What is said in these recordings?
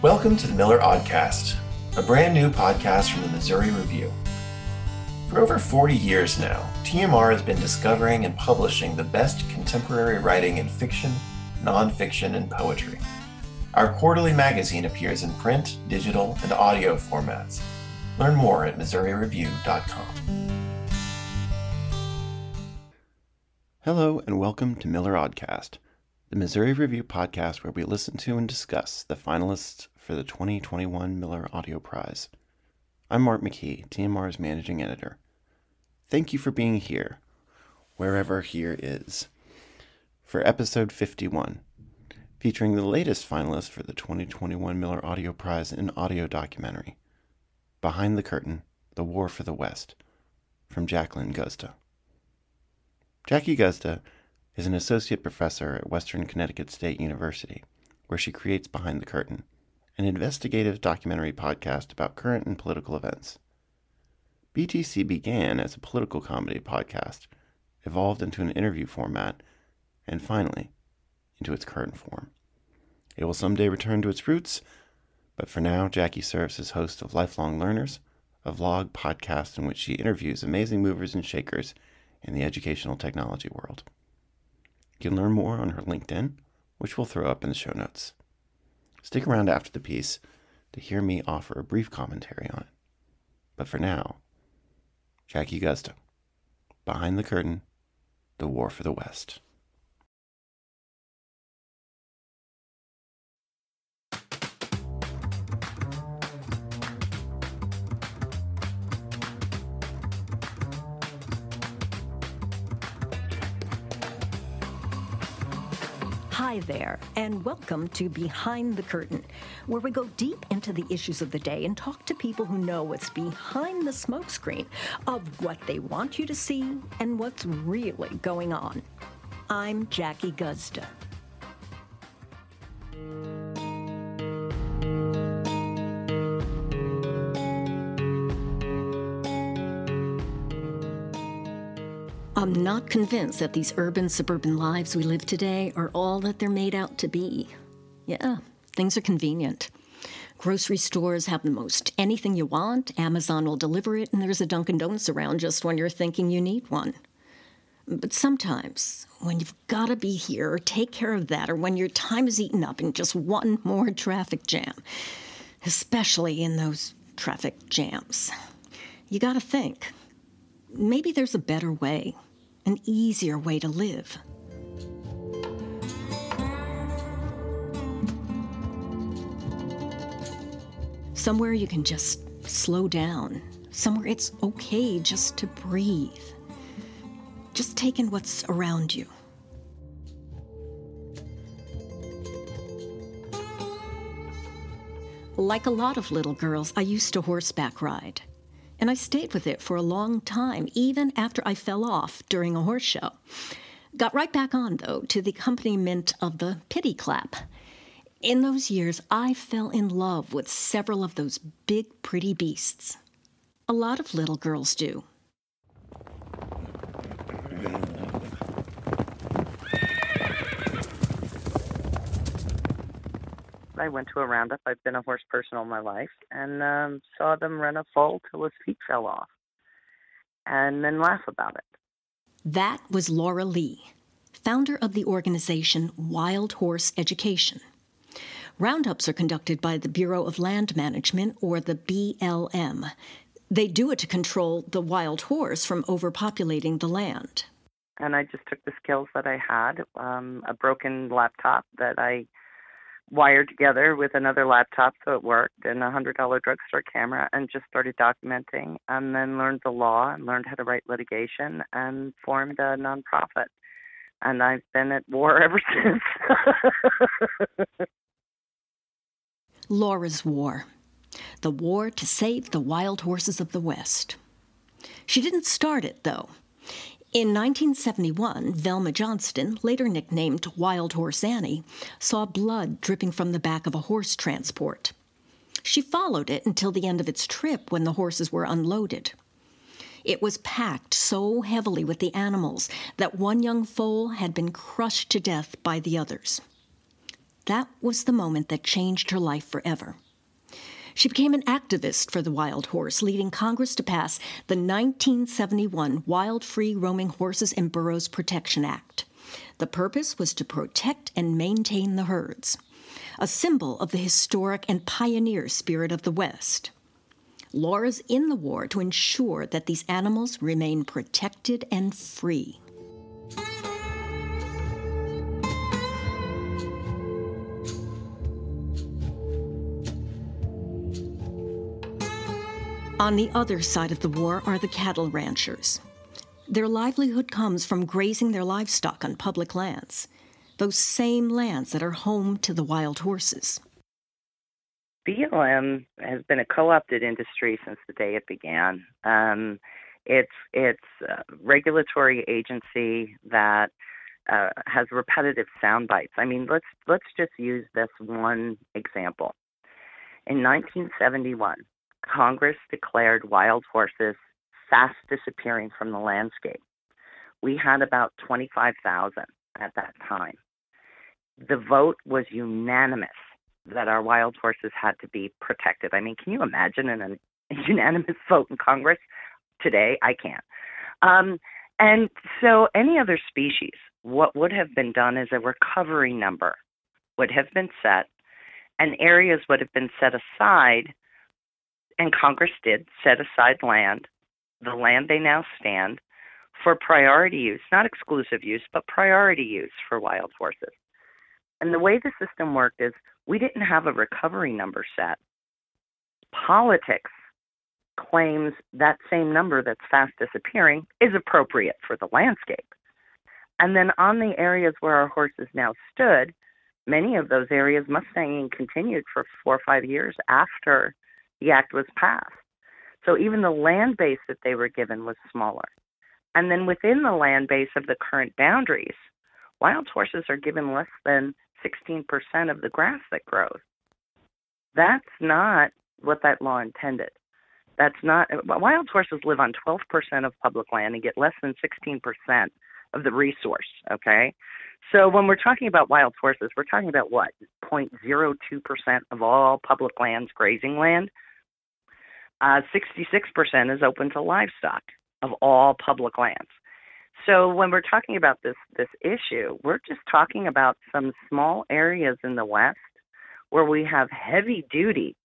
Welcome to the Miller Aud-cast, a brand new podcast from the Missouri Review. For over 40 years now, TMR has been discovering and publishing the best contemporary writing in fiction, nonfiction, and poetry. Our quarterly magazine appears in print, digital, and audio formats. Learn more at MissouriReview.com. Hello, and welcome to Miller Aud-cast the Missouri Review podcast where we listen to and discuss the finalists for the 2021 Miller Audio Prize. I'm Mark McKee, TMR's managing editor. Thank you for being here, wherever here is, for episode 51, featuring the latest finalists for the 2021 Miller Audio Prize in audio documentary, Behind the Curtain The War for the West, from Jacqueline Guzda. Jackie Guzda is an associate professor at Western Connecticut State University, where she creates Behind the Curtain, an investigative documentary podcast about current and political events. BTC began as a political comedy podcast, evolved into an interview format, and finally, into its current form. It will someday return to its roots, but for now, Jackie serves as host of Lifelong Learners, a vlog podcast in which she interviews amazing movers and shakers in the educational technology world. You can learn more on her LinkedIn, which we'll throw up in the show notes. Stick around after the piece to hear me offer a brief commentary on it. But for now, Jackie Guzda, Behind the Curtain, The War for the West. Hi there, and welcome to Behind the Curtain, where we go deep into the issues of the day and talk to people who know what's behind the smokescreen of what they want you to see and what's really going on. I'm Jackie Guzda. I'm not convinced that these urban suburban lives we live today are all that they're made out to be. Yeah, things are convenient. Grocery stores have the most anything you want, Amazon will deliver it, and there's a Dunkin' Donuts around just when you're thinking you need one. But sometimes, when you've got to be here or take care of that, or when your time is eaten up in just one more traffic jam, especially in those traffic jams, you got to think maybe there's a better way an easier way to live. Somewhere you can just slow down, somewhere it's okay just to breathe. Just take in what's around you. Like a lot of little girls, I used to horseback ride and I stayed with it for a long time, even after I fell off during a horse show. Got right back on, though, to the accompaniment of the pity clap. In those years, I fell in love with several of those big, pretty beasts. A lot of little girls do. I went to a roundup. I've been a horse person all my life, and um, saw them run a foal till his feet fell off, and then laugh about it. That was Laura Leigh, founder of the organization Wild Horse Education. Roundups are conducted by the Bureau of Land Management, or the BLM. They do it to control the wild horse from overpopulating the land. And I just took the skills that I had, um, a broken laptop that I wired together with another laptop so it worked and a hundred dollar drugstore camera and just started documenting and then learned the law and learned how to write litigation and formed a nonprofit and I've been at war ever since. Laura's War. The war to save the wild horses of the West. She didn't start it, though. In 1971, Velma Johnston, later nicknamed Wild Horse Annie, saw blood dripping from the back of a horse transport. She followed it until the end of its trip when the horses were unloaded. It was packed so heavily with the animals that one young foal had been crushed to death by the others. that was the moment that changed her life forever. She became an activist for the wild horse, leading Congress to pass the 1971 Wild Free Roaming Horses and Burros Protection Act. The purpose was to protect and maintain the herds, a symbol of the historic and pioneer spirit of the West. Laura's in the war to ensure that these animals remain protected and free. On the other side of the war are the cattle ranchers. Their livelihood comes from grazing their livestock on public lands, those same lands that are home to the wild horses. BLM has been a co-opted industry since the day it began. Um, it's it's a regulatory agency that uh, has repetitive sound bites. I mean, let's let's just use this one example. In 1971, Congress declared wild horses fast disappearing from the landscape. We had about 25,000 at that time. The vote was unanimous that our wild horses had to be protected. I mean, can you imagine an, a unanimous vote in Congress today? I can't. Um, and so, any other species, what would have been done is a recovery number would have been set, and areas would have been set aside, and Congress did set aside land the land they now stand for priority use, not exclusive use, but priority use for wild horses. And the way the system worked is we didn't have a recovery number set. Politics claims that same number that's fast disappearing is appropriate for the landscape. And then on the areas where our horses now stood, many of those areas mustanging continued for four or five years after the act was passed. So even the land base that they were given was smaller. And then within the land base of the current boundaries, wild horses are given less than 16% of the grass that grows. That's not what that law intended. That's not wild horses live on 12% of public land and get less than 16% of the resource, okay? So when we're talking about wild horses, we're talking about what? 0.02% of all public lands grazing land. Uh, 66% is open to livestock of all public lands. So when we're talking about this this issue, we're just talking about some small areas in the West where we have heavy duty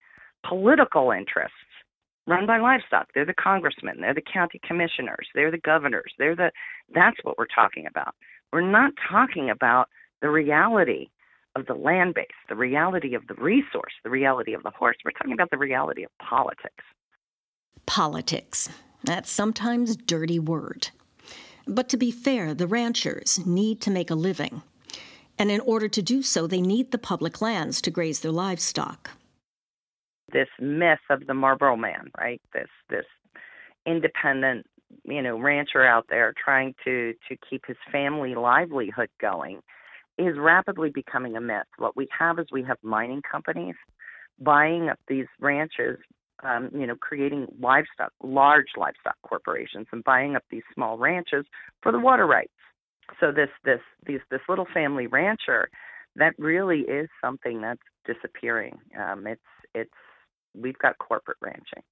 political interests run by livestock. They're the congressmen, they're the county commissioners, they're the governors, they're the that's what we're talking about. We're not talking about the reality of the land base, the reality of the resource, the reality of the horse. We're talking about the reality of politics politics. That sometimes dirty word. But to be fair, the ranchers need to make a living. And in order to do so, they need the public lands to graze their livestock. This myth of the Marlboro man, right? This this independent, you know, rancher out there trying to to keep his family livelihood going is rapidly becoming a myth. What we have is we have mining companies buying up these ranches um, you know, creating livestock, large livestock corporations, and buying up these small ranches for the water rights. So this this these this little family rancher, that really is something that's disappearing. Um, it's it's we've got corporate ranching.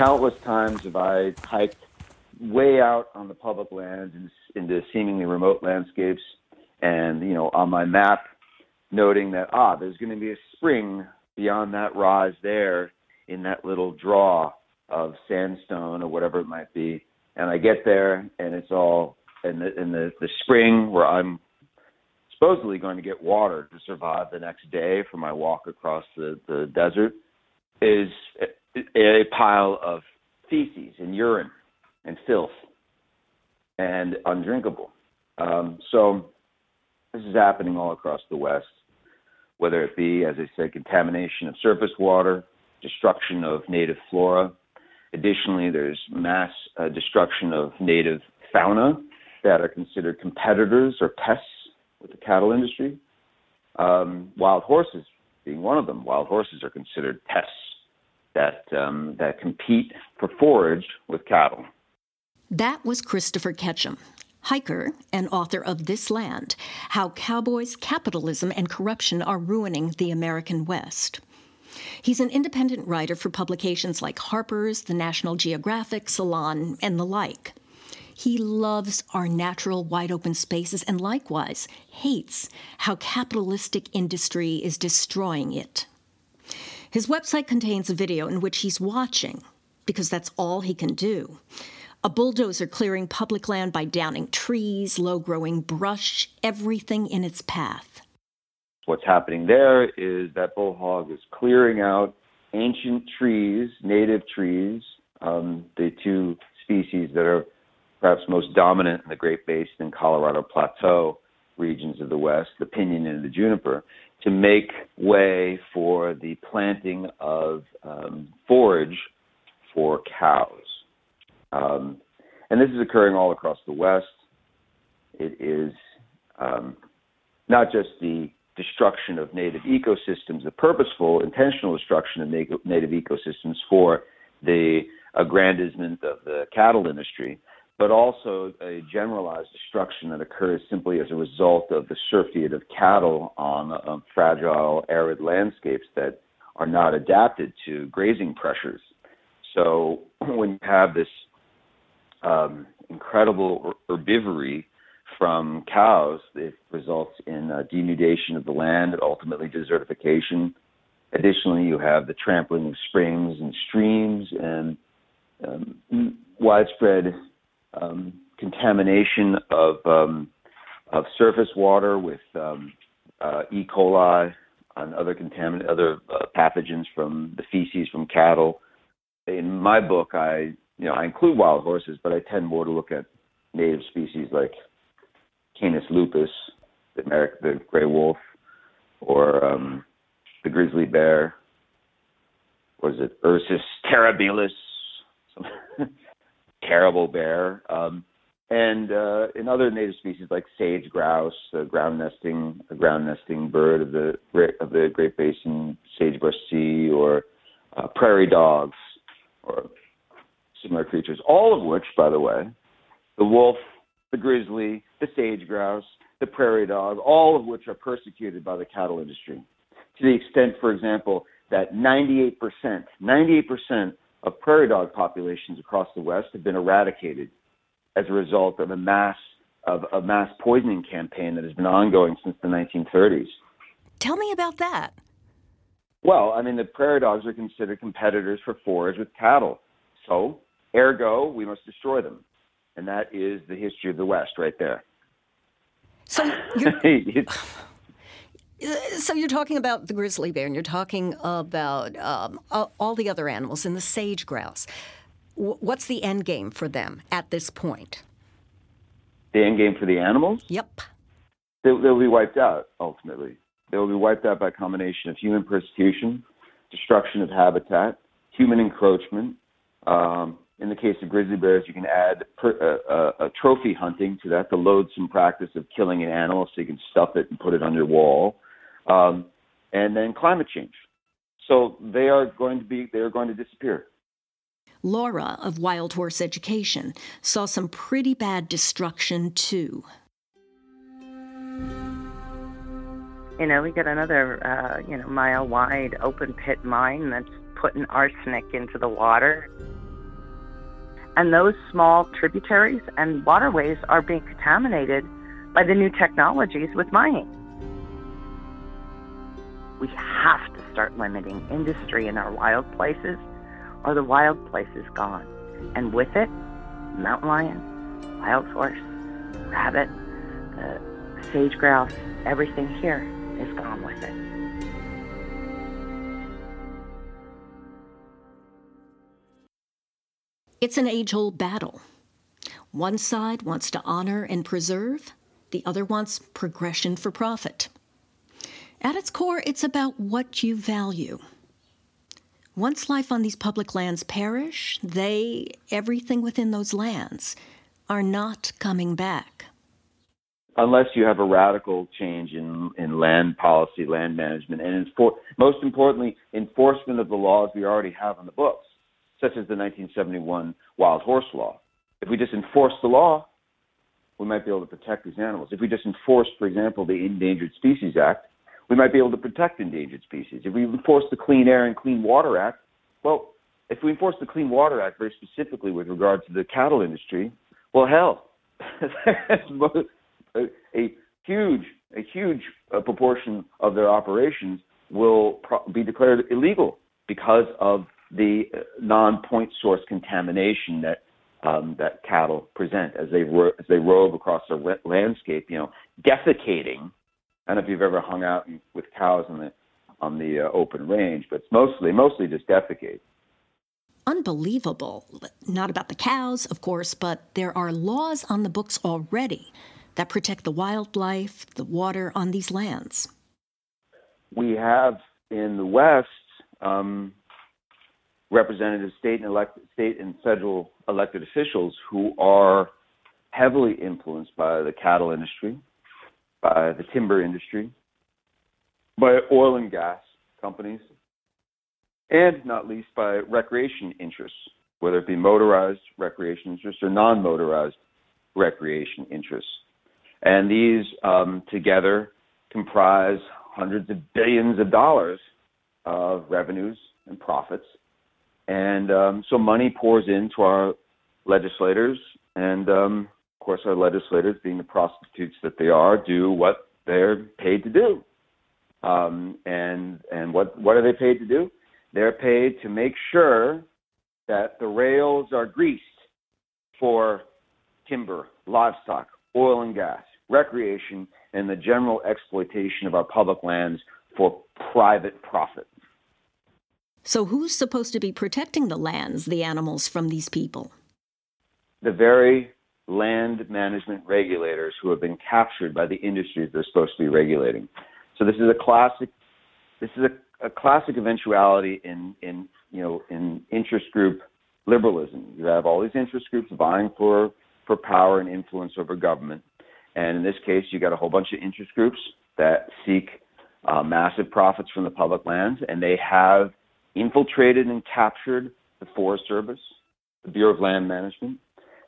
Countless times have I hiked way out on the public lands into seemingly remote landscapes, and you know, on my map, noting that ah, there's going to be a spring beyond that rise there in that little draw of sandstone or whatever it might be, and I get there and it's all in the in the, the spring where I'm supposedly going to get water to survive the next day for my walk across the, the desert is a pile of feces and urine and filth and undrinkable. Um, so this is happening all across the West, whether it be, as I said, contamination of surface water, destruction of native flora, Additionally, there's mass uh, destruction of native fauna that are considered competitors or pests with the cattle industry. Um, wild horses being one of them. Wild horses are considered pests that um, that compete for forage with cattle. That was Christopher Ketcham, hiker and author of This Land How Cowboys, Capitalism, and Corruption Are Ruining the American West. He's an independent writer for publications like Harper's, The National Geographic, Salon, and the like. He loves our natural wide open spaces and likewise hates how capitalistic industry is destroying it. His website contains a video in which he's watching, because that's all he can do. A bulldozer clearing public land by downing trees, low growing brush, everything in its path. What's happening there is that bullhog is clearing out ancient trees, native trees, um, the two species that are perhaps most dominant in the Great Basin and Colorado Plateau regions of the West, the pinyon and the juniper, to make way for the planting of um, forage for cows. Um, and this is occurring all across the West. It is um, not just the destruction of native ecosystems, the purposeful, intentional destruction of native ecosystems for the aggrandizement of the cattle industry, but also a generalized destruction that occurs simply as a result of the surfeit of cattle on um, fragile, arid landscapes that are not adapted to grazing pressures. So when you have this um, incredible herbivory from cows, it results in denudation of the land, and ultimately desertification. Additionally, you have the trampling of springs and streams and um, widespread um, contamination of um, of surface water with um, uh, E. coli and other contamin- other uh, pathogens from the feces from cattle. In my book, I you know I include wild horses, but I tend more to look at native species like Canis lupus, the the gray wolf, or um, the grizzly bear. Was it Ursus terribilis? terrible bear, um, and uh, in other native species like sage grouse, a ground nesting a ground nesting bird of the of the Great Basin sagebrush sea, or uh, prairie dogs, or similar creatures. All of which, by the way, the wolf, the grizzly, the sage grouse, the prairie dog, all of which are persecuted by the cattle industry. To the extent, for example, that 98%, 98% of prairie dog populations across the West have been eradicated as a result of a mass of a mass poisoning campaign that has been ongoing since the 1930s. Tell me about that. Well, I mean, the prairie dogs are considered competitors for forage with cattle. So, ergo, we must destroy them. And that is the history of the West right there. So, So you're talking about the grizzly bear, and you're talking about um, all the other animals and the sage grouse. What's the end game for them at this point? The end game for the animals? Yep. They, will be wiped out ultimately. They will be wiped out by a combination of human persecution, destruction of habitat, human encroachment. Um, in the case of grizzly bears, you can add per, uh, uh, trophy hunting to that, the loathsome practice of killing an animal so you can stuff it and put it on your wall um, and then climate change. So they are going to be they are going to disappear. Laura of Wild Horse Education saw some pretty bad destruction too. You know, we got another uh, you know mile wide open pit mine that's putting arsenic into the water. And those small tributaries and waterways are being contaminated by the new technologies with mining. We have to start limiting industry in our wild places, or the wild place is gone. And with it, mountain lion, wild horse, rabbit, the sage grouse, everything here is gone with it. It's an age old battle. One side wants to honor and preserve, the other wants progression for profit. At its core, it's about what you value. once life on these public lands perish, they, everything within those lands, are not coming back. Unless you have a radical change in, in land policy, land management, and most importantly, enforcement of the laws we already have on the books, such as the 1971 Wild Horse Law. If we just enforce the law, we might be able to protect these animals. If we just enforce, for example, the Endangered Species Act, we might be able to protect endangered species. If we enforce the Clean Air and Clean Water Act, well, if we enforce the Clean Water Act very specifically with regard to the cattle industry, well, hell, a, huge, a huge uh, proportion of their operations will be declared illegal because of the uh, non-point source contamination that um, that cattle present as they ro- as they rove across the landscape. You know, defecating. I don't know if you've ever hung out with cows on the on the uh, open range, but it's mostly mostly just defecate. Unbelievable. Not about the cows, of course, but there are laws on the books already that protect the wildlife, the water on these lands. We have in the West um, representative state and elected, state and federal elected officials who are heavily influenced by the cattle industry, by the timber industry, by oil and gas companies, and not least by recreation interests, whether it be motorized recreation interests or non-motorized recreation interests. And these um, together comprise hundreds of billions of dollars of revenues and profits and um, so money pours into our legislators, and um, of course, our legislators, being the prostitutes that they are, do what they're paid to do. Um, and and what what are they paid to do? They're paid to make sure that the rails are greased for timber, livestock, oil and gas, recreation, and the general exploitation of our public lands for private profit. So, who's supposed to be protecting the lands, the animals from these people? The very land management regulators who have been captured by the industries they're supposed to be regulating. So this is a classic. This is a, a classic eventuality in in you know in interest group liberalism. You have all these interest groups vying for for power and influence over government, and in this case, you got a whole bunch of interest groups that seek uh, massive profits from the public lands, and they have infiltrated and captured the Forest Service, the Bureau of Land Management,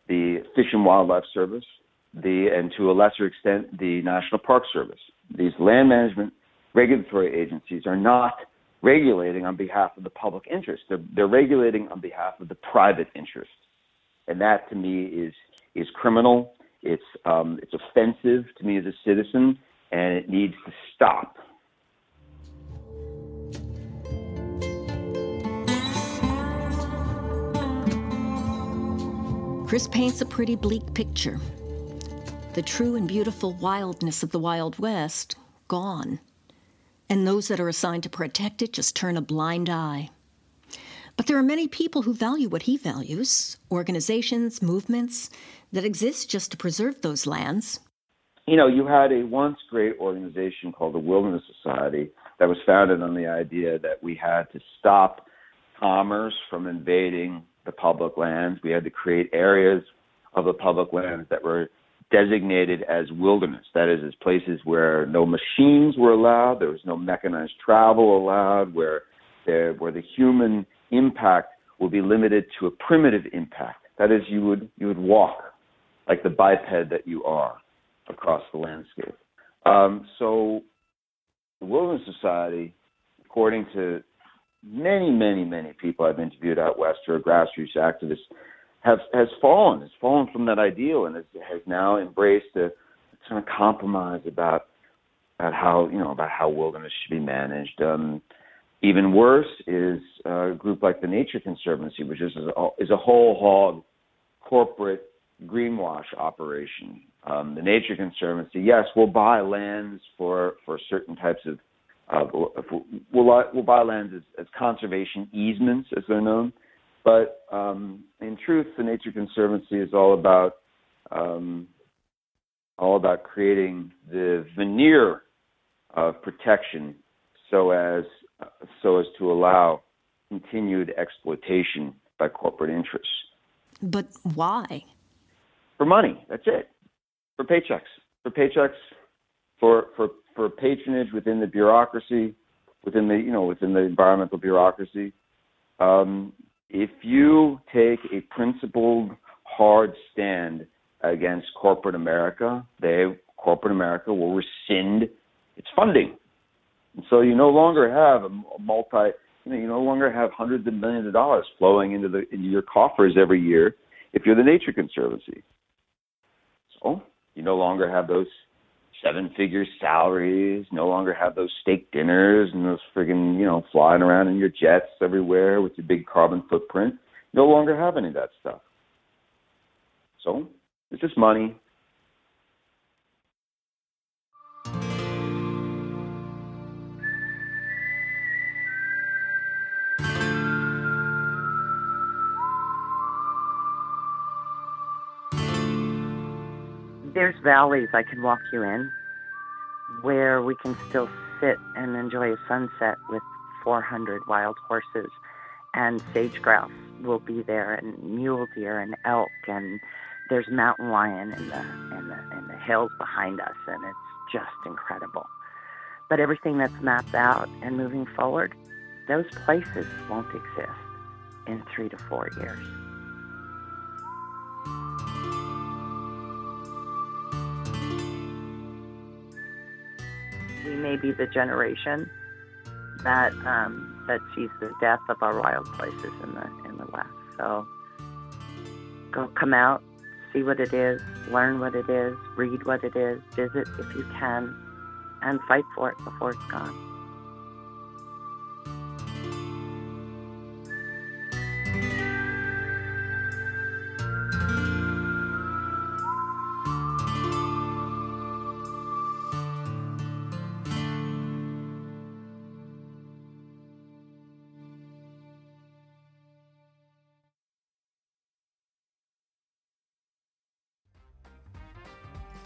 the Fish and Wildlife Service, the and to a lesser extent the National Park Service. These land management regulatory agencies are not regulating on behalf of the public interest. They're, they're regulating on behalf of the private interest, and that to me is is criminal. It's um, it's offensive to me as a citizen, and it needs to stop. Chris paints a pretty bleak picture. The true and beautiful wildness of the Wild West gone. And those that are assigned to protect it just turn a blind eye. But there are many people who value what he values organizations, movements that exist just to preserve those lands. You know, you had a once great organization called the Wilderness Society that was founded on the idea that we had to stop commerce from invading the public lands. We had to create areas of the public lands that were designated as wilderness. That is, as places where no machines were allowed, there was no mechanized travel allowed, where there, where the human impact would be limited to a primitive impact. That is, you would you would walk like the biped that you are across the landscape. Um, so, the Wilderness Society, according to many, many, many people I've interviewed out west who are grassroots activists have has fallen, has fallen from that ideal, and has, has now embraced a kind of compromise about about how you know about how wilderness should be managed. Um, even worse is a group like the Nature Conservancy, which is a, is a whole hog corporate greenwash operation. Um, the Nature Conservancy, yes, will buy lands for for certain types of uh, we'll, we'll buy lands as, as, conservation easements, as they're known. But um, in truth, the Nature Conservancy is all about um, all about creating the veneer of protection, so as so as to allow continued exploitation by corporate interests. But why? For money, that's it. For paychecks. For paychecks, for, for, for patronage within the bureaucracy, within the, you know, within the environmental bureaucracy. Um, if you take a principled, hard stand against corporate America, they corporate America will rescind its funding. And so you no longer have a multi, you know, you no longer have hundreds of millions of dollars flowing into the into your coffers every year if you're the Nature Conservancy. So you no longer have those seven figure salaries, no longer have those steak dinners and those friggin', you know, flying around in your jets everywhere with your big carbon footprint. No longer have any of that stuff. So it's just money. There's valleys I can walk you in where we can still sit and enjoy a sunset with 400 wild horses and sage grouse will be there and mule deer and elk and there's mountain lion in the in the in the hills behind us and it's just incredible. But everything that's mapped out and moving forward, those places won't exist in three to four years. We may be the generation that um, that sees the death of our wild places in the in the West. So go come out, see what it is, learn what it is, read what it is, visit if you can, and fight for it before it's gone.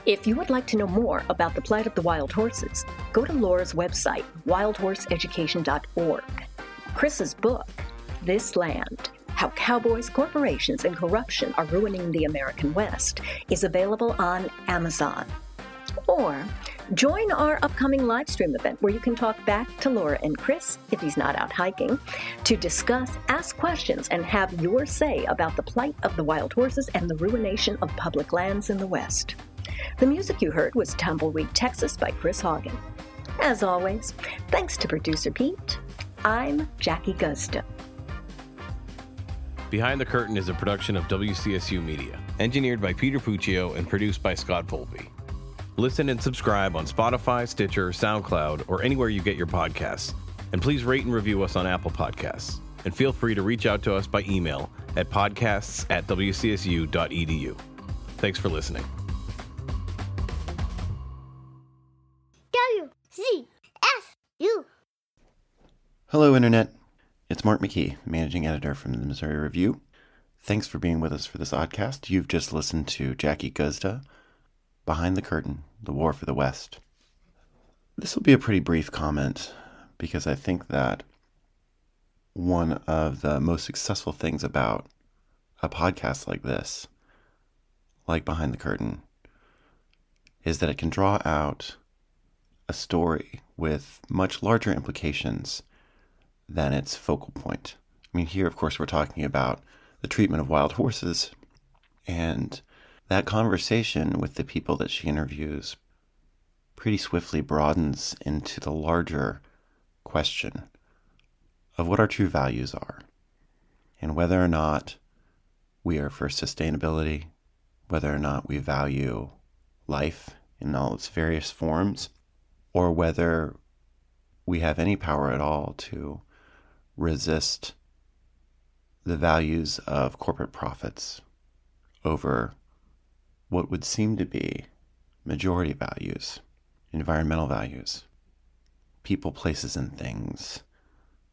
If you would like to know more about the plight of the wild horses, go to Laura's website, wildhorseeducation.org. Chris's book, This Land How Cowboys, Corporations, and Corruption Are Ruining the American West, is available on Amazon. Or join our upcoming live stream event where you can talk back to Laura and Chris, if he's not out hiking, to discuss, ask questions, and have your say about the plight of the wild horses and the ruination of public lands in the West. The music you heard was Tumbleweed, Texas by Chris Haugen. As always, thanks to producer Pete, I'm Jackie Guzda. Behind the Curtain is a production of WCSU Media, engineered by Peter Puccio and produced by Scott Volpe. Listen and subscribe on Spotify, Stitcher, SoundCloud, or anywhere you get your podcasts. And please rate and review us on Apple Podcasts. And feel free to reach out to us by email at podcasts at wcsu.edu. Thanks for listening. Hello, Internet. It's Mark McKee, managing editor from the Missouri Review. Thanks for being with us for this Aud-cast. You've just listened to Jackie Guzda, Behind the Curtain, The War for the West. This will be a pretty brief comment because I think that one of the most successful things about a podcast like this, like Behind the Curtain, is that it can draw out a story with much larger implications than its focal point. I mean, here, of course, we're talking about the treatment of wild horses, and that conversation with the people that she interviews pretty swiftly broadens into the larger question of what our true values are and whether or not we are for sustainability, whether or not we value life in all its various forms, or whether we have any power at all to resist the values of corporate profits over what would seem to be majority values, environmental values, people, places, and things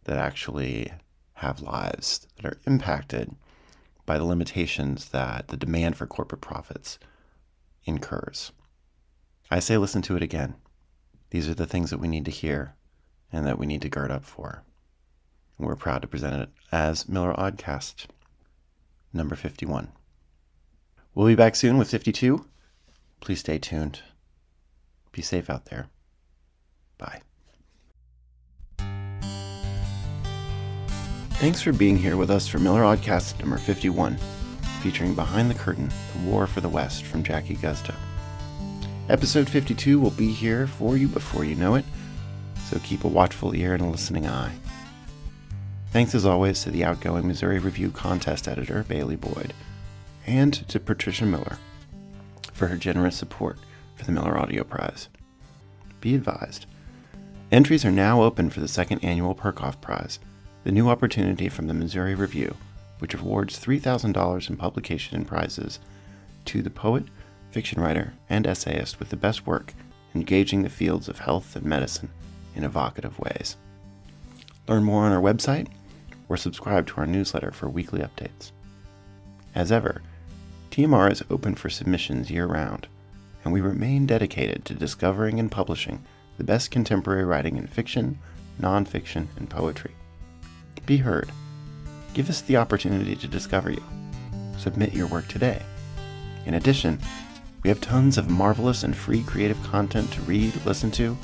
that actually have lives that are impacted by the limitations that the demand for corporate profits incurs. I say listen to it again. These are the things that we need to hear and that we need to guard up for. We're proud to present it as Miller Aud-cast number 51. We'll be back soon with 52. Please stay tuned. Be safe out there. Bye. Thanks for being here with us for Miller Aud-cast number 51, featuring Behind the Curtain, The War for the West from Jackie Guzda. Episode 52 will be here for you before you know it, so keep a watchful ear and a listening eye. Thanks as always to the outgoing Missouri Review contest editor, Bailey Boyd, and to Patricia Miller for her generous support for the Miller Audio Prize. Be advised, entries are now open for the second annual Perkoff Prize, the new opportunity from the Missouri Review, which awards $3,000 in publication and prizes to the poet, fiction writer, and essayist with the best work engaging the fields of health and medicine in evocative ways. Learn more on our website or subscribe to our newsletter for weekly updates. As ever, TMR is open for submissions year round, and we remain dedicated to discovering and publishing the best contemporary writing in fiction, nonfiction, and poetry. Be heard. Give us the opportunity to discover you. Submit your work today. In addition, we have tons of marvelous and free creative content to read, listen to,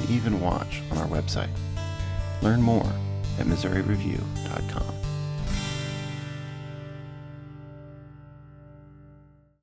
and even watch on our website. Learn more at MissouriReview.com.